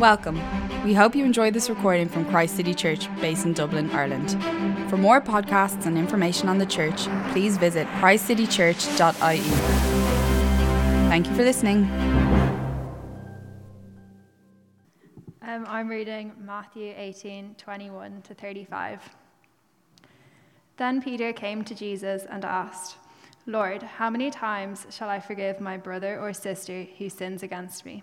Welcome. We hope you enjoyed this recording from Christ City Church, based in Dublin, Ireland. For more podcasts and information on the church, please visit christcitychurch.ie. Thank you for listening. Um, I'm reading Matthew 18 21 to 35. Then Peter came to Jesus and asked, Lord, how many times shall I forgive my brother or sister who sins against me?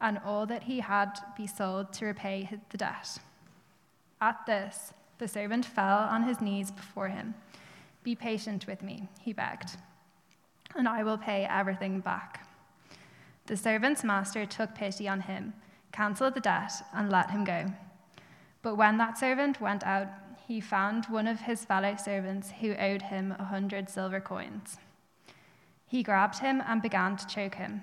and all that he had be sold to repay the debt. At this, the servant fell on his knees before him. Be patient with me, he begged, and I will pay everything back. The servant's master took pity on him, cancelled the debt, and let him go. But when that servant went out, he found one of his fellow servants who owed him a hundred silver coins. He grabbed him and began to choke him.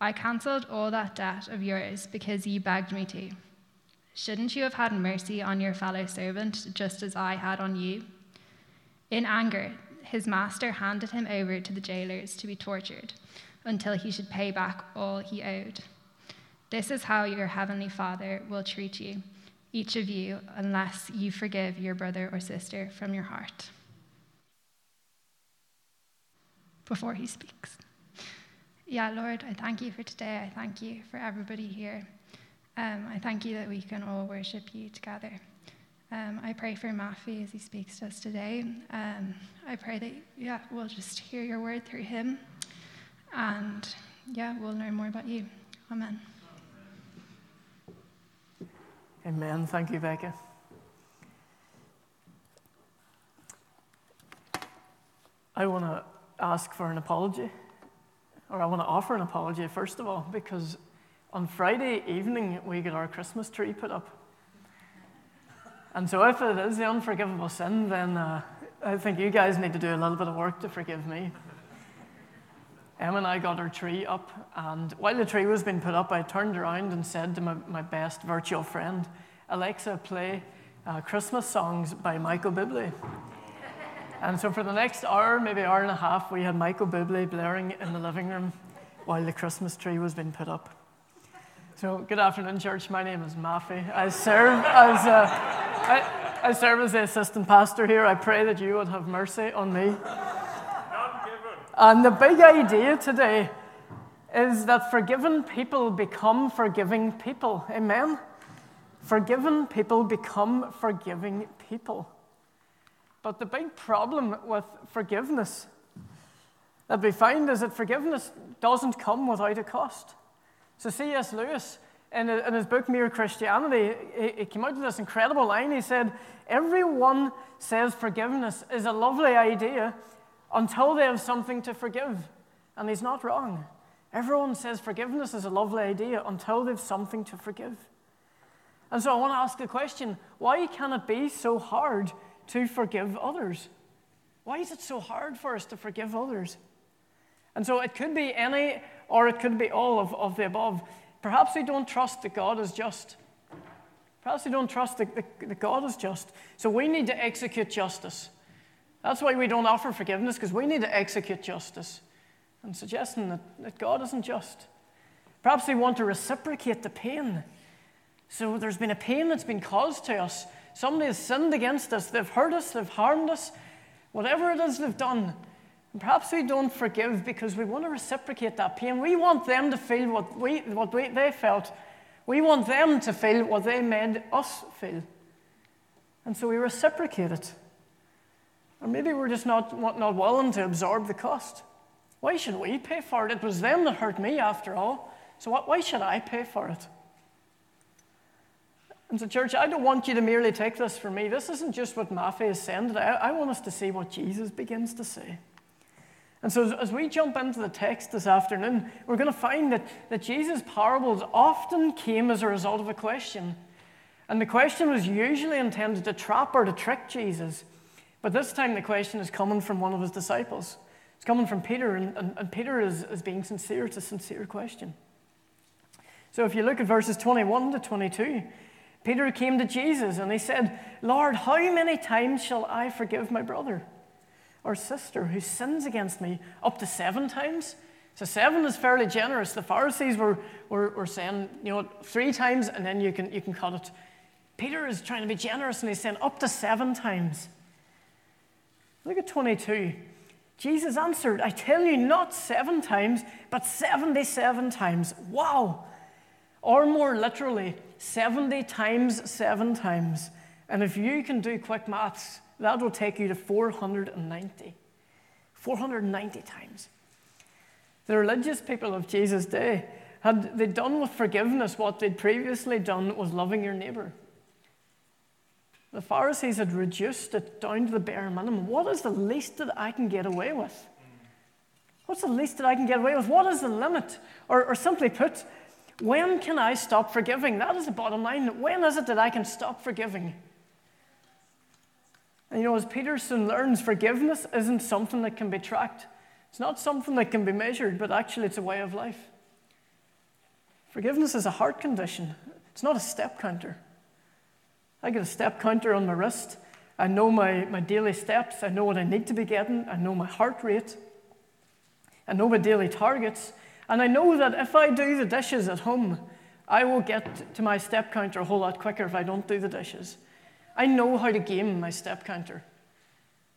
I cancelled all that debt of yours because you begged me to. Shouldn't you have had mercy on your fellow servant just as I had on you? In anger, his master handed him over to the jailers to be tortured until he should pay back all he owed. This is how your heavenly Father will treat you, each of you, unless you forgive your brother or sister from your heart. Before he speaks. Yeah, Lord, I thank you for today. I thank you for everybody here. Um, I thank you that we can all worship you together. Um, I pray for Mafi as he speaks to us today. Um, I pray that, yeah, we'll just hear your word through him. And, yeah, we'll learn more about you. Amen. Amen. Thank you, Becca. I want to ask for an apology or I want to offer an apology, first of all, because on Friday evening we got our Christmas tree put up. And so if it is the unforgivable sin, then uh, I think you guys need to do a little bit of work to forgive me. Emma and I got our tree up, and while the tree was being put up, I turned around and said to my, my best virtual friend, Alexa, play uh, Christmas songs by Michael Bublé. And so for the next hour, maybe hour and a half, we had Michael Bublé blaring in the living room while the Christmas tree was being put up. So good afternoon, church. My name is Mafi. I serve as a, I, I serve as the assistant pastor here. I pray that you would have mercy on me. And the big idea today is that forgiven people become forgiving people. Amen. Forgiven people become forgiving people. But the big problem with forgiveness that we find is that forgiveness doesn't come without a cost. So C.S. Lewis, in, in his book Mere Christianity, he, he came out with this incredible line. He said, Everyone says forgiveness is a lovely idea until they have something to forgive. And he's not wrong. Everyone says forgiveness is a lovely idea until they've something to forgive. And so I want to ask the question why can it be so hard to forgive others. Why is it so hard for us to forgive others? And so it could be any or it could be all of, of the above. Perhaps we don't trust that God is just. Perhaps we don't trust that, that God is just. So we need to execute justice. That's why we don't offer forgiveness, because we need to execute justice. I'm suggesting that, that God isn't just. Perhaps we want to reciprocate the pain. So there's been a pain that's been caused to us, Somebody has sinned against us, they've hurt us, they've harmed us, whatever it is they've done. And perhaps we don't forgive because we want to reciprocate that pain. We want them to feel what, we, what we, they felt We want them to feel what they made us feel. And so we reciprocate it. Or maybe we're just not, not willing to absorb the cost. Why should we pay for it? It was them that hurt me after all. So why should I pay for it? And so, church, I don't want you to merely take this from me. This isn't just what Matthew is saying today. I, I want us to see what Jesus begins to say. And so, as, as we jump into the text this afternoon, we're going to find that, that Jesus' parables often came as a result of a question. And the question was usually intended to trap or to trick Jesus. But this time, the question is coming from one of his disciples. It's coming from Peter, and, and, and Peter is, is being sincere. It's a sincere question. So, if you look at verses 21 to 22, Peter came to Jesus and he said, Lord, how many times shall I forgive my brother or sister who sins against me? Up to seven times? So seven is fairly generous. The Pharisees were, were, were saying, you know, three times and then you can, you can cut it. Peter is trying to be generous and he's saying up to seven times. Look at 22. Jesus answered, I tell you, not seven times, but 77 times. Wow. Or more literally, 70 times seven times. And if you can do quick maths, that will take you to 490. 490 times. The religious people of Jesus' day had they done with forgiveness what they'd previously done was loving your neighbor. The Pharisees had reduced it down to the bare minimum. What is the least that I can get away with? What's the least that I can get away with? What is the limit? Or, or simply put, when can I stop forgiving? That is the bottom line. When is it that I can stop forgiving? And you know, as Peterson learns, forgiveness isn't something that can be tracked. It's not something that can be measured, but actually it's a way of life. Forgiveness is a heart condition, it's not a step counter. I get a step counter on my wrist. I know my, my daily steps. I know what I need to be getting. I know my heart rate. I know my daily targets. And I know that if I do the dishes at home, I will get to my step counter a whole lot quicker if I don't do the dishes. I know how to game my step counter.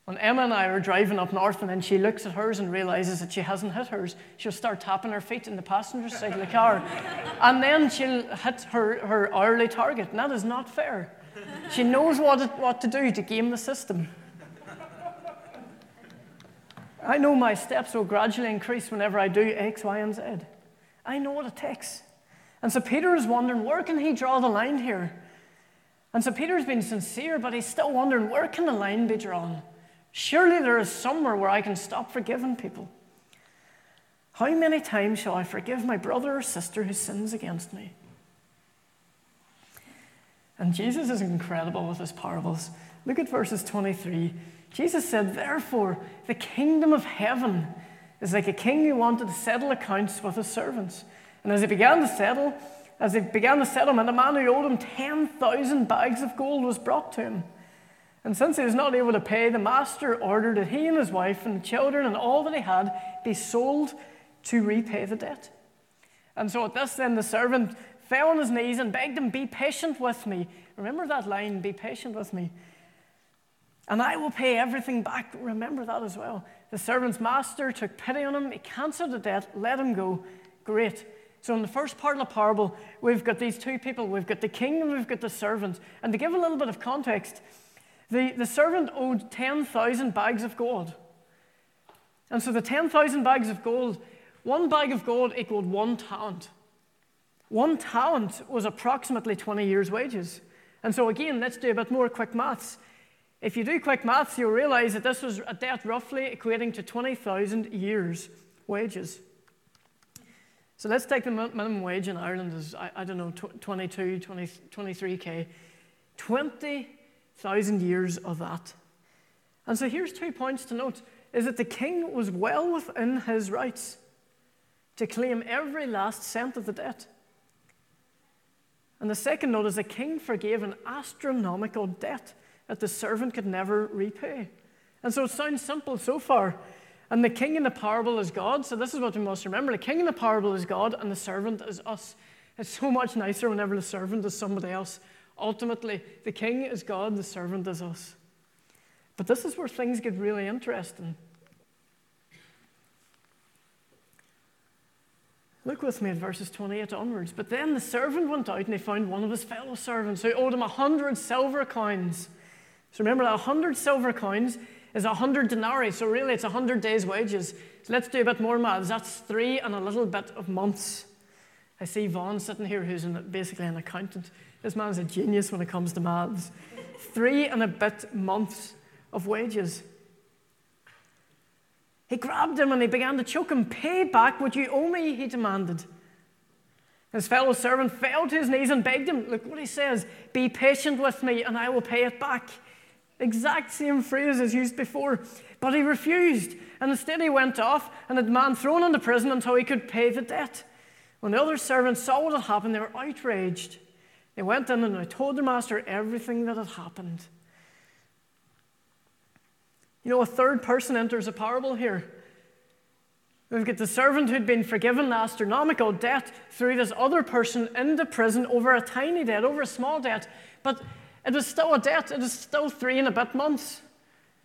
When Emma and I are driving up north and then she looks at hers and realizes that she hasn't hit hers, she'll start tapping her feet in the passenger side of the car. And then she'll hit her, her hourly target. And that is not fair. She knows what, it, what to do to game the system. I know my steps will gradually increase whenever I do X, Y, and Z. I know what it takes. And so Peter is wondering, where can he draw the line here? And so Peter's been sincere, but he's still wondering, where can the line be drawn? Surely there is somewhere where I can stop forgiving people. How many times shall I forgive my brother or sister who sins against me? And Jesus is incredible with his parables. Look at verses 23 Jesus said, Therefore, the kingdom of heaven is like a king who wanted to settle accounts with his servants. And as he began to settle, as he began the settlement, a man who owed him 10,000 bags of gold was brought to him. And since he was not able to pay, the master ordered that he and his wife and the children and all that he had be sold to repay the debt. And so at this, then the servant fell on his knees and begged him, Be patient with me. Remember that line, Be patient with me and I will pay everything back. Remember that as well. The servant's master took pity on him, he cancelled the debt, let him go. Great. So, in the first part of the parable, we've got these two people we've got the king and we've got the servant. And to give a little bit of context, the, the servant owed 10,000 bags of gold. And so, the 10,000 bags of gold, one bag of gold equaled one talent. One talent was approximately 20 years' wages. And so, again, let's do a bit more quick maths. If you do quick maths, you'll realize that this was a debt roughly equating to 20,000 years' wages. So let's take the minimum wage in Ireland as, I, I don't know, 22, 20, 23K. 20,000 years of that. And so here's two points to note is that the king was well within his rights to claim every last cent of the debt. And the second note is the king forgave an astronomical debt that the servant could never repay. And so it sounds simple so far. And the king in the parable is God. So this is what we must remember. The king in the parable is God, and the servant is us. It's so much nicer whenever the servant is somebody else. Ultimately, the king is God, the servant is us. But this is where things get really interesting. Look with me at verses 28 onwards. But then the servant went out and he found one of his fellow servants who owed him a hundred silver coins. So remember that a hundred silver coins is a hundred denarii, so really it's a hundred days' wages. So let's do a bit more maths. That's three and a little bit of months. I see Vaughn sitting here, who's an, basically an accountant. This man's a genius when it comes to maths. three and a bit months of wages. He grabbed him and he began to choke him. Pay back what you owe me, he demanded. His fellow servant fell to his knees and begged him. Look what he says Be patient with me and I will pay it back. Exact same phrase as used before. But he refused, and instead he went off and had the man thrown into prison until he could pay the debt. When the other servants saw what had happened, they were outraged. They went in and they told their master everything that had happened. You know, a third person enters a parable here. We've got the servant who'd been forgiven the astronomical debt through this other person into prison over a tiny debt, over a small debt. But it was still a debt. It was still three and a bit months.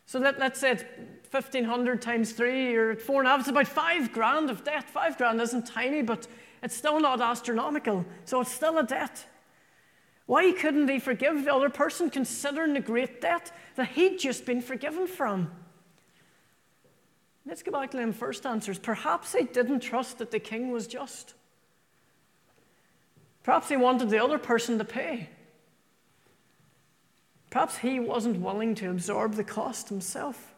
So let, let's say it's 1,500 times three, or four and a half. It's about five grand of debt. Five grand isn't tiny, but it's still not astronomical. So it's still a debt. Why couldn't he forgive the other person considering the great debt that he'd just been forgiven from? Let's go back to them first answers. Perhaps he didn't trust that the king was just. Perhaps he wanted the other person to pay. Perhaps he wasn't willing to absorb the cost himself.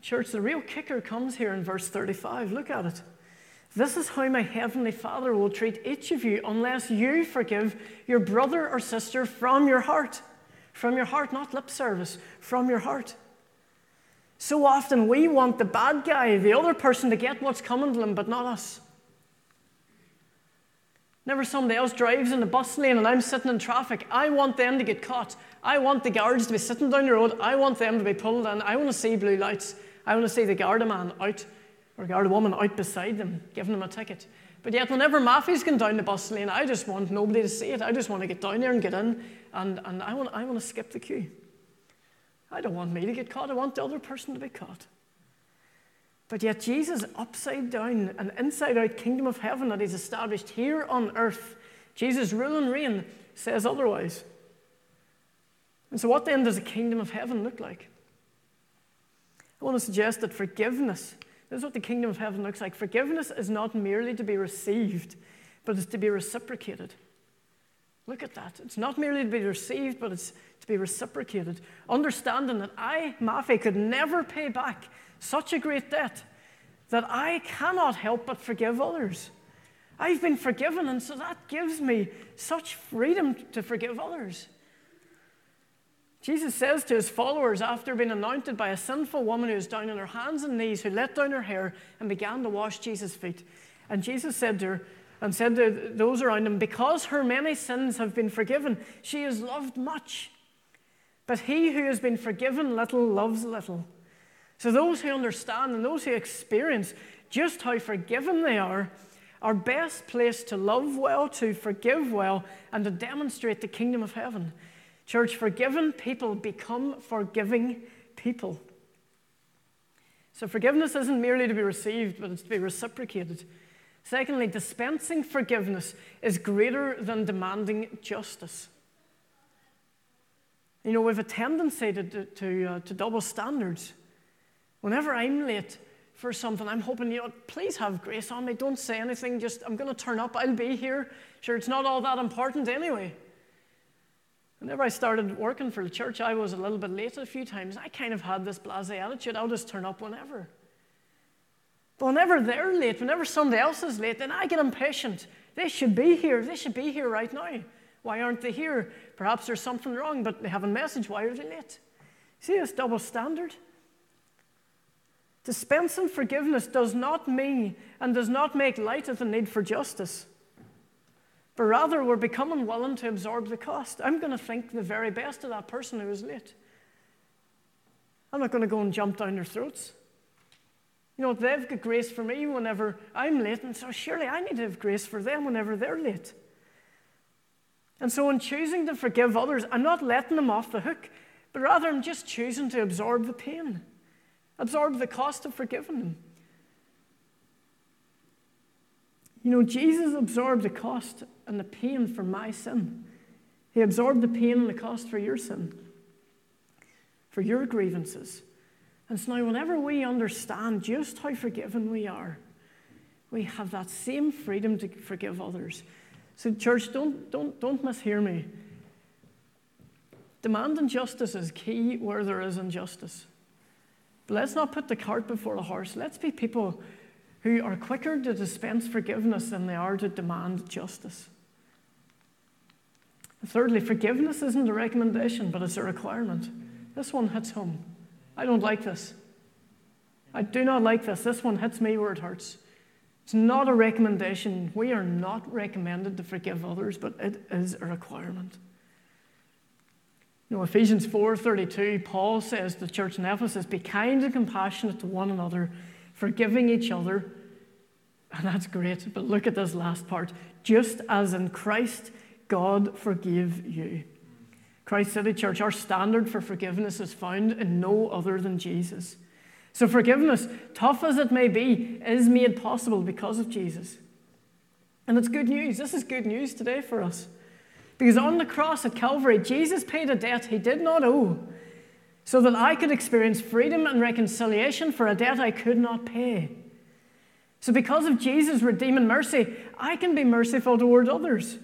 Church, the real kicker comes here in verse 35. Look at it. This is how my heavenly Father will treat each of you unless you forgive your brother or sister from your heart. From your heart, not lip service, from your heart. So often we want the bad guy, the other person, to get what's coming to them, but not us. Whenever somebody else drives in the bus lane and I'm sitting in traffic, I want them to get caught. I want the guards to be sitting down the road. I want them to be pulled in. I want to see blue lights. I want to see the guard man out or guard woman out beside them, giving them a ticket. But yet, whenever Matthew's going down the bus lane, I just want nobody to see it. I just want to get down there and get in, and, and I, want, I want to skip the queue. I don't want me to get caught, I want the other person to be caught. But yet, Jesus, upside down, an inside out kingdom of heaven that He's established here on earth, Jesus' rule and reign, says otherwise. And so, what then does the kingdom of heaven look like? I want to suggest that forgiveness this is what the kingdom of heaven looks like. Forgiveness is not merely to be received, but it's to be reciprocated. Look at that. It's not merely to be received, but it's to be reciprocated. Understanding that I, Mafi, could never pay back such a great debt that I cannot help but forgive others. I've been forgiven, and so that gives me such freedom to forgive others. Jesus says to his followers after being anointed by a sinful woman who was down on her hands and knees, who let down her hair and began to wash Jesus' feet. And Jesus said to her, and said to those around him, Because her many sins have been forgiven, she is loved much. But he who has been forgiven little loves little. So those who understand and those who experience just how forgiven they are are best placed to love well, to forgive well, and to demonstrate the kingdom of heaven. Church, forgiven people become forgiving people. So forgiveness isn't merely to be received, but it's to be reciprocated. Secondly, dispensing forgiveness is greater than demanding justice. You know, we have a tendency to, to, to, uh, to double standards. Whenever I'm late for something, I'm hoping, you know, please have grace on me. Don't say anything. Just, I'm going to turn up. I'll be here. Sure, it's not all that important anyway. Whenever I started working for the church, I was a little bit late a few times. I kind of had this blase attitude. I'll just turn up whenever. But whenever they're late, whenever somebody else is late, then I get impatient. They should be here. They should be here right now. Why aren't they here? Perhaps there's something wrong, but they have a message. Why are they late? See this double standard? Dispensing forgiveness does not mean and does not make light of the need for justice but rather we're becoming willing to absorb the cost. I'm going to think the very best of that person who is late. I'm not going to go and jump down their throats. You know, they've got grace for me whenever I'm late, and so surely I need to have grace for them whenever they're late. And so, in choosing to forgive others, I'm not letting them off the hook, but rather I'm just choosing to absorb the pain, absorb the cost of forgiving them. You know, Jesus absorbed the cost and the pain for my sin. He absorbed the pain and the cost for your sin, for your grievances. And so now, whenever we understand just how forgiven we are, we have that same freedom to forgive others. So, church, don't, don't, don't mishear me. Demanding justice is key where there is injustice. But let's not put the cart before the horse. Let's be people who are quicker to dispense forgiveness than they are to demand justice. Thirdly, forgiveness isn't a recommendation, but it's a requirement. This one hits home. I don't like this. I do not like this. This one hits me where it hurts. It's not a recommendation. We are not recommended to forgive others, but it is a requirement. You know, Ephesians 4:32, Paul says to the church in Ephesus, "Be kind and compassionate to one another, forgiving each other." And that's great, but look at this last part. Just as in Christ God forgave you. Christ City Church, our standard for forgiveness is found in no other than Jesus. So, forgiveness, tough as it may be, is made possible because of Jesus. And it's good news. This is good news today for us. Because on the cross at Calvary, Jesus paid a debt he did not owe so that I could experience freedom and reconciliation for a debt I could not pay. So, because of Jesus' redeeming mercy, I can be merciful toward others.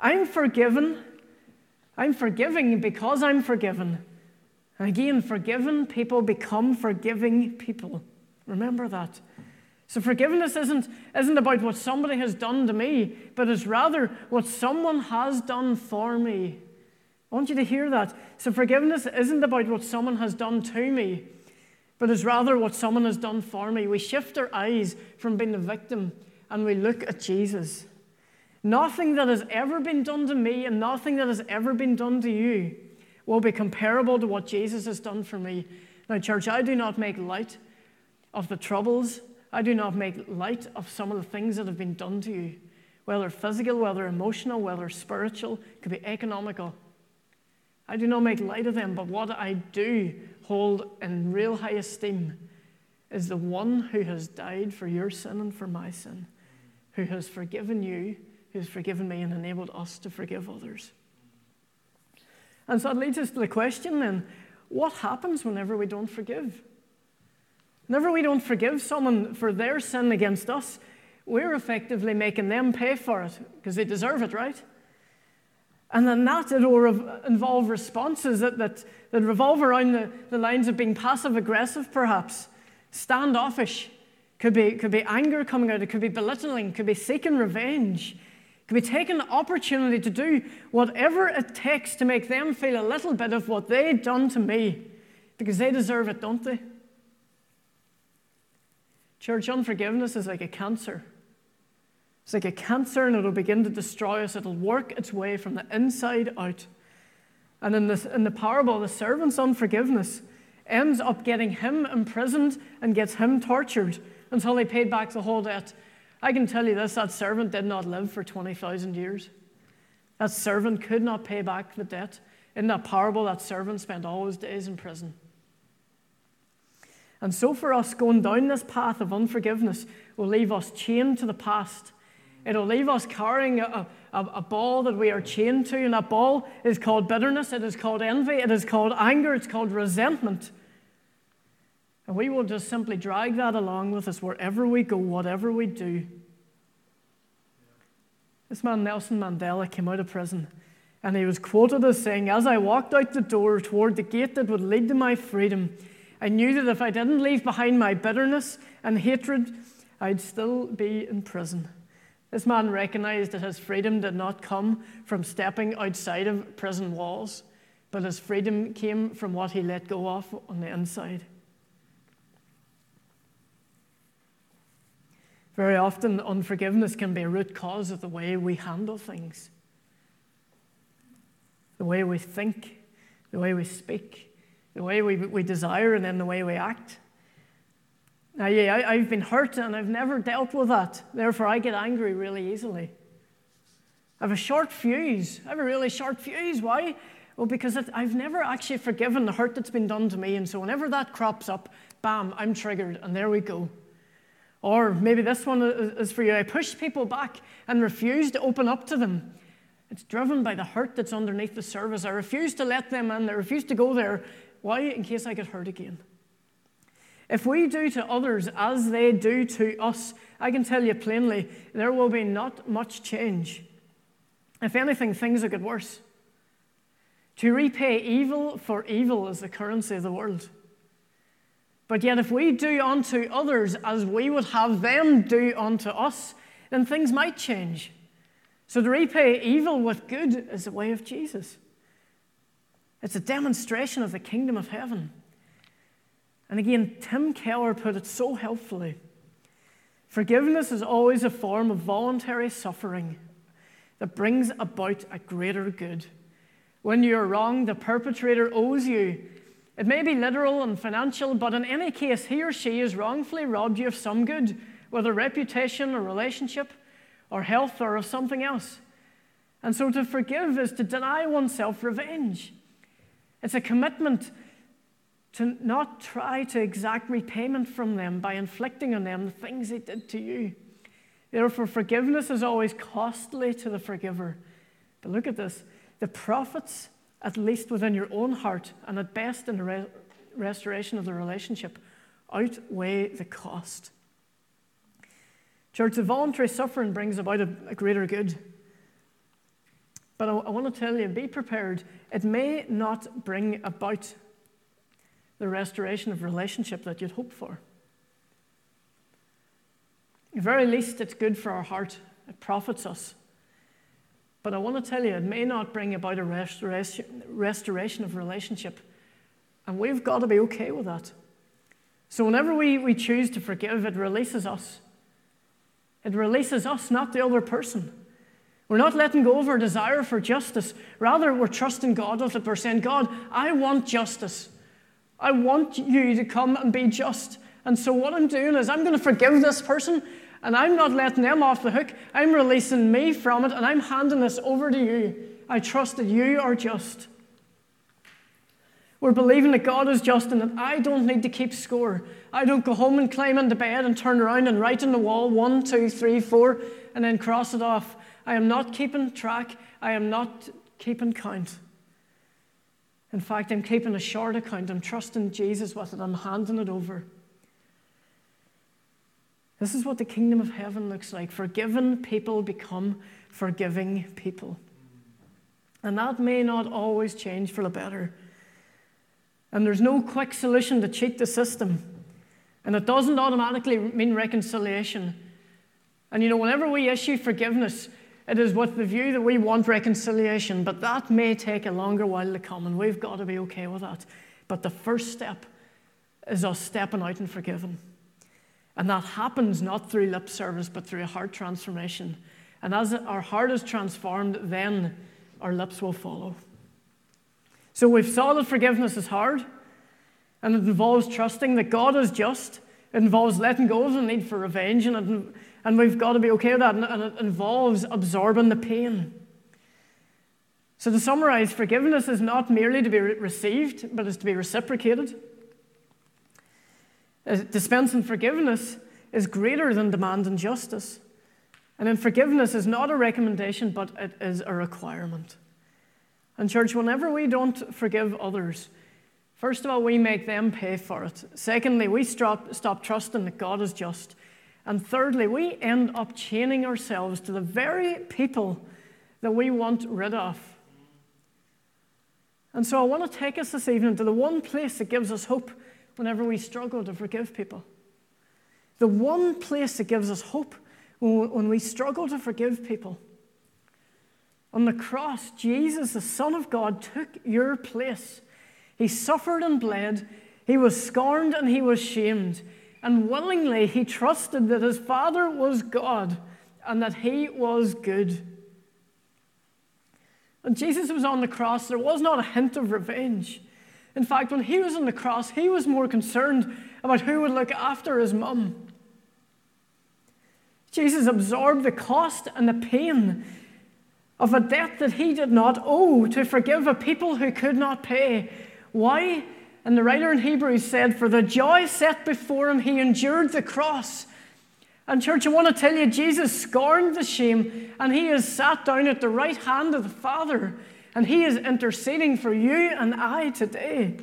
I'm forgiven. I'm forgiving because I'm forgiven. And again, forgiven people become forgiving people. Remember that. So forgiveness isn't, isn't about what somebody has done to me, but it's rather what someone has done for me. I want you to hear that. So forgiveness isn't about what someone has done to me, but it's rather what someone has done for me. We shift our eyes from being the victim and we look at Jesus. Nothing that has ever been done to me and nothing that has ever been done to you will be comparable to what Jesus has done for me. Now, church, I do not make light of the troubles. I do not make light of some of the things that have been done to you, whether physical, whether emotional, whether spiritual, could be economical. I do not make light of them, but what I do hold in real high esteem is the one who has died for your sin and for my sin, who has forgiven you, who has forgiven me, and enabled us to forgive others. And so it leads us to the question then what happens whenever we don't forgive? Whenever we don't forgive someone for their sin against us, we're effectively making them pay for it because they deserve it, right? And then that it will involve responses that, that, that revolve around the, the lines of being passive aggressive, perhaps, standoffish. Could be, could be anger coming out, it could be belittling, could be seeking revenge, could be taking the opportunity to do whatever it takes to make them feel a little bit of what they've done to me because they deserve it, don't they? Church, unforgiveness is like a cancer. It's like a cancer and it'll begin to destroy us. It'll work its way from the inside out. And in, this, in the parable, the servant's unforgiveness ends up getting him imprisoned and gets him tortured until he paid back the whole debt. I can tell you this that servant did not live for 20,000 years. That servant could not pay back the debt. In that parable, that servant spent all his days in prison. And so, for us, going down this path of unforgiveness will leave us chained to the past. It'll leave us carrying a, a, a, ball that we are chained to, and that ball is called bitterness, it is called envy, it is called anger, it's called resentment. And we will just simply drag that along with us wherever we go, whatever we do. This man, Nelson Mandela, came out of prison and he was quoted as saying, As I walked out the door toward the gate that would lead to my freedom, I knew that if I didn't leave behind my bitterness and hatred, I'd still be in prison. This man recognized that his freedom did not come from stepping outside of prison walls, but his freedom came from what he let go of on the inside. Very often, unforgiveness can be a root cause of the way we handle things, the way we think, the way we speak, the way we, we desire, and then the way we act. Now, yeah, I, I've been hurt and I've never dealt with that. Therefore, I get angry really easily. I have a short fuse. I have a really short fuse. Why? Well, because it, I've never actually forgiven the hurt that's been done to me. And so, whenever that crops up, bam, I'm triggered, and there we go. Or maybe this one is for you. I push people back and refuse to open up to them. It's driven by the hurt that's underneath the surface. I refuse to let them in. I refuse to go there. Why? In case I get hurt again. If we do to others as they do to us, I can tell you plainly, there will be not much change. If anything, things will get worse. To repay evil for evil is the currency of the world. But yet, if we do unto others as we would have them do unto us, then things might change. So, to repay evil with good is the way of Jesus. It's a demonstration of the kingdom of heaven. And again, Tim Keller put it so helpfully. Forgiveness is always a form of voluntary suffering that brings about a greater good. When you're wrong, the perpetrator owes you. It may be literal and financial, but in any case, he or she has wrongfully robbed you of some good, whether reputation or relationship or health or of something else. And so to forgive is to deny oneself revenge. It's a commitment to not try to exact repayment from them by inflicting on them the things they did to you. Therefore, forgiveness is always costly to the forgiver. But look at this the profits, at least within your own heart, and at best in the re- restoration of the relationship, outweigh the cost. Church, the voluntary suffering brings about a, a greater good. But I, I want to tell you be prepared. It may not bring about the restoration of relationship that you'd hope for. At very least, it's good for our heart, it profits us. But I want to tell you, it may not bring about a restoration, restoration of relationship. And we've got to be okay with that. So, whenever we, we choose to forgive, it releases us. It releases us, not the other person. We're not letting go of our desire for justice. Rather, we're trusting God with it. We're saying, God, I want justice. I want you to come and be just. And so, what I'm doing is I'm going to forgive this person, and I'm not letting them off the hook. I'm releasing me from it, and I'm handing this over to you. I trust that you are just. We're believing that God is just and that I don't need to keep score. I don't go home and climb into bed and turn around and write on the wall one, two, three, four, and then cross it off. I am not keeping track. I am not keeping count. In fact, I'm keeping a short account. I'm trusting Jesus with it. I'm handing it over. This is what the kingdom of heaven looks like. Forgiven people become forgiving people. And that may not always change for the better. And there's no quick solution to cheat the system. And it doesn't automatically mean reconciliation. And you know, whenever we issue forgiveness, it is with the view that we want reconciliation, but that may take a longer while to come, and we've got to be okay with that. But the first step is us stepping out and forgiving. And that happens not through lip service, but through a heart transformation. And as our heart is transformed, then our lips will follow. So we've saw that forgiveness is hard, and it involves trusting that God is just. It involves letting go of the need for revenge, and it and we've got to be okay with that. And, it involves absorbing the pain. So, to summarize, forgiveness is not merely to be received, but is to be reciprocated. Uh, dispensing forgiveness is greater than demanding justice. And then forgiveness is not a recommendation, but it is a requirement. And, church, whenever we don't forgive others, first of all, we make them pay for it. Secondly, we stop, stop trusting that God is just. And thirdly, we end up chaining ourselves to the very people that we want rid of. And so I want to take us this evening to the one place that gives us hope whenever we struggle to forgive people. The one place that gives us hope when we struggle to forgive people. On the cross, Jesus, the Son of God, took your place. He suffered and bled. He was scorned and he was shamed and willingly he trusted that his Father was God and that he was good. When Jesus was on the cross, there was not a hint of revenge. In fact, when he was on the cross, he was more concerned about who would look after his mum. Jesus absorbed the cost and the pain of a debt that he did not owe to forgive a people who could not pay. Why? And the writer in Hebrews said, For the joy set before him, he endured the cross, And, church, I want to tell you, Jesus scorned the shame, and he is sat down at the right hand of the Father, and he is interceding for you and I today.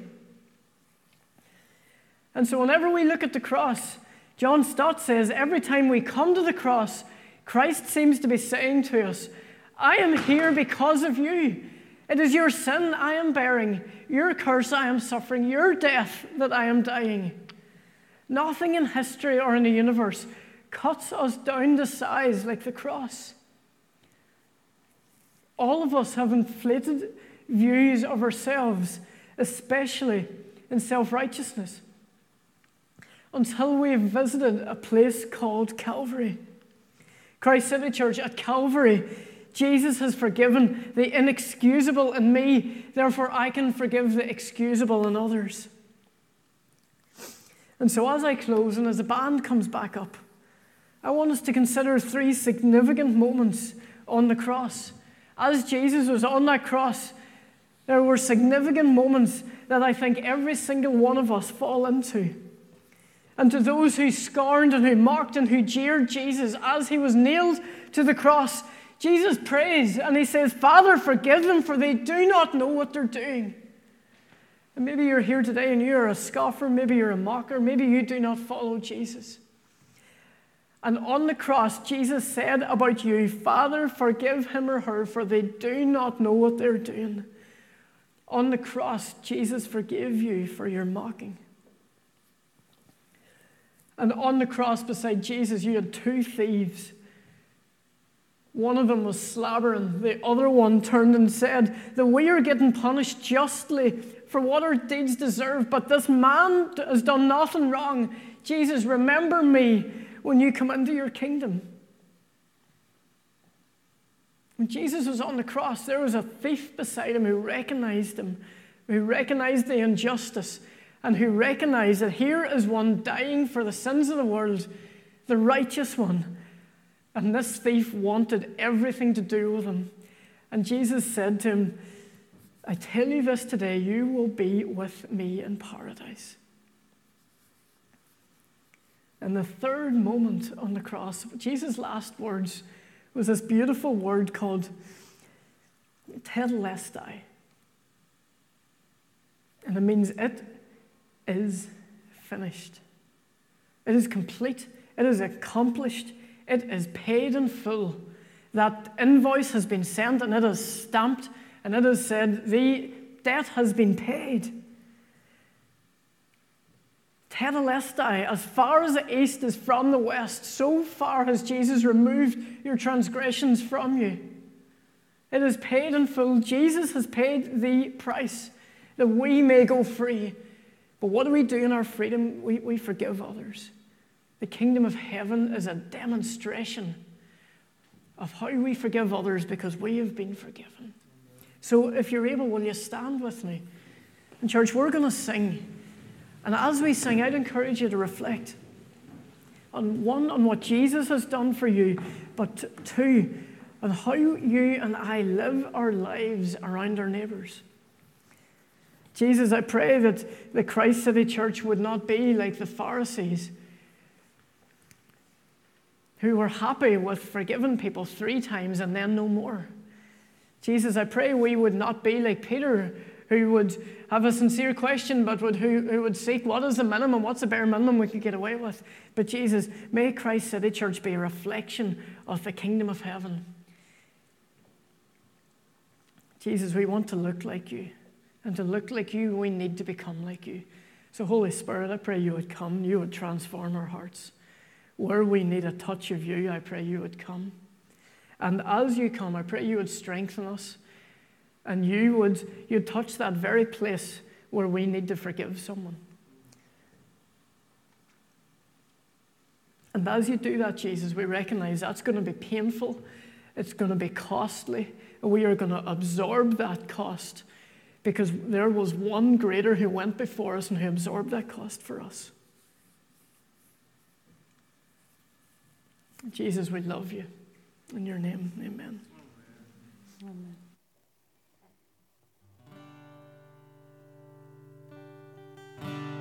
And so, whenever we look at the cross, John Stott says every time we come to the cross, Christ seems to be saying to us, I am here because of you. It is your sin I am bearing, your curse I am suffering, your death that I am dying. Nothing in history or in the universe cuts us down to size like the cross. All of us have inflated views of ourselves, especially in self righteousness, until we have visited a place called Calvary. Christ City Church at Calvary, Jesus has forgiven the inexcusable in me, therefore I can forgive the excusable in others. And so, as I close and as the band comes back up, I want us to consider three significant moments on the cross. As Jesus was on that cross, there were significant moments that I think every single one of us fall into. And to those who scorned and who mocked and who jeered Jesus as he was nailed to the cross, Jesus prays and he says, Father, forgive them, for they do not know what they're doing. And maybe you're here today and you're a scoffer, maybe you're a mocker, maybe you do not follow Jesus. And on the cross, Jesus said about you, Father, forgive him or her, for they do not know what they're doing. On the cross, Jesus forgave you for your mocking. And on the cross beside Jesus, you had two thieves. One of them was slabbering, the other one turned and said that we are getting punished justly for what our deeds deserve, but this man has done nothing wrong. Jesus, remember me when you come into your kingdom. When Jesus was on the cross, there was a thief beside him who recognized him, who recognized the injustice, and who recognized that here is one dying for the sins of the world, the righteous one. And this thief wanted everything to do with him. And Jesus said to him, I tell you this today, you will be with me in paradise. And the third moment on the cross, Jesus' last words was this beautiful word called tetelestai. And it means it is finished. It is complete. It is accomplished. It is paid in full. That invoice has been sent and it is stamped and it is said, the debt has been paid. Tetelestai, as far as the east is from the west, so far has Jesus removed your transgressions from you. It is paid in full. Jesus has paid the price that we may go free. But what do we do in our freedom? We, we forgive others. The kingdom of heaven is a demonstration of how we forgive others because we have been forgiven. So if you're able, will you stand with me? And, church, we're going to sing. And as we sing, I'd encourage you to reflect on one, on what Jesus has done for you, but two, on how you and I live our lives around our neighbours. Jesus, I pray that the Christ City Church would not be like the Pharisees who were happy with forgiving people three times and then no more. Jesus, I pray we would not be like Peter who would have a sincere question, but would, who, who would seek what is the minimum, what's the bare minimum we could get away with. But Jesus, may Christ City Church be a reflection of the kingdom of heaven. Jesus, we want to look like you. And to look like you, we need to become like you. So, Holy Spirit, I pray you would come, you would transform our hearts. Where we need a touch of you, I pray you would come. And as you come, I pray you would strengthen us and you would you touch that very place where we need to forgive someone. And as you do that, Jesus, we recognize that's going to be painful, it's going to be costly, and we are going to absorb that cost because there was one greater who went before us and who absorbed that cost for us. Jesus, we love you. In your name, amen. Amen. amen.